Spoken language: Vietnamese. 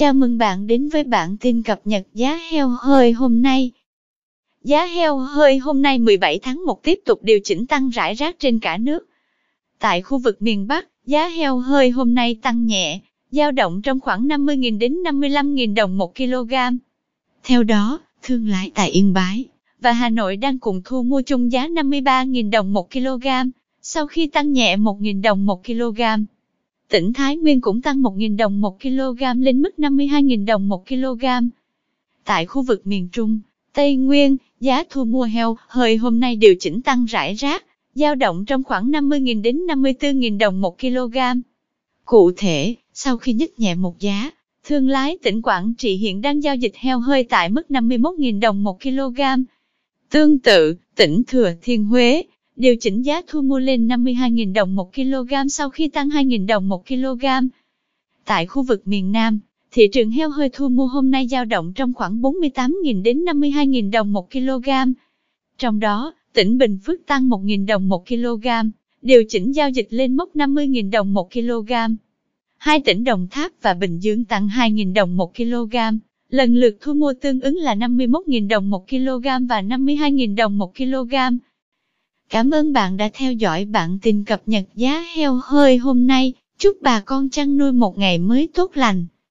Chào mừng bạn đến với bản tin cập nhật giá heo hơi hôm nay. Giá heo hơi hôm nay 17 tháng 1 tiếp tục điều chỉnh tăng rải rác trên cả nước. Tại khu vực miền Bắc, giá heo hơi hôm nay tăng nhẹ, dao động trong khoảng 50.000 đến 55.000 đồng một kg. Theo đó, thương lái tại Yên Bái và Hà Nội đang cùng thu mua chung giá 53.000 đồng một kg, sau khi tăng nhẹ 1.000 đồng một kg. Tỉnh Thái Nguyên cũng tăng 1.000 đồng 1 kg lên mức 52.000 đồng 1 kg. Tại khu vực miền Trung, Tây Nguyên, giá thu mua heo hơi hôm nay điều chỉnh tăng rải rác, dao động trong khoảng 50.000 đến 54.000 đồng 1 kg. Cụ thể, sau khi nhích nhẹ một giá, thương lái tỉnh Quảng Trị hiện đang giao dịch heo hơi tại mức 51.000 đồng 1 kg. Tương tự, tỉnh Thừa Thiên Huế, điều chỉnh giá thu mua lên 52.000 đồng một kg sau khi tăng 2.000 đồng một kg. Tại khu vực miền Nam, thị trường heo hơi thu mua hôm nay dao động trong khoảng 48.000 đến 52.000 đồng một kg. Trong đó, tỉnh Bình Phước tăng 1.000 đồng một kg, điều chỉnh giao dịch lên mốc 50.000 đồng một kg. Hai tỉnh Đồng Tháp và Bình Dương tăng 2.000 đồng một kg, lần lượt thu mua tương ứng là 51.000 đồng một kg và 52.000 đồng một kg. Cảm ơn bạn đã theo dõi bản tin cập nhật giá heo hơi hôm nay. Chúc bà con chăn nuôi một ngày mới tốt lành.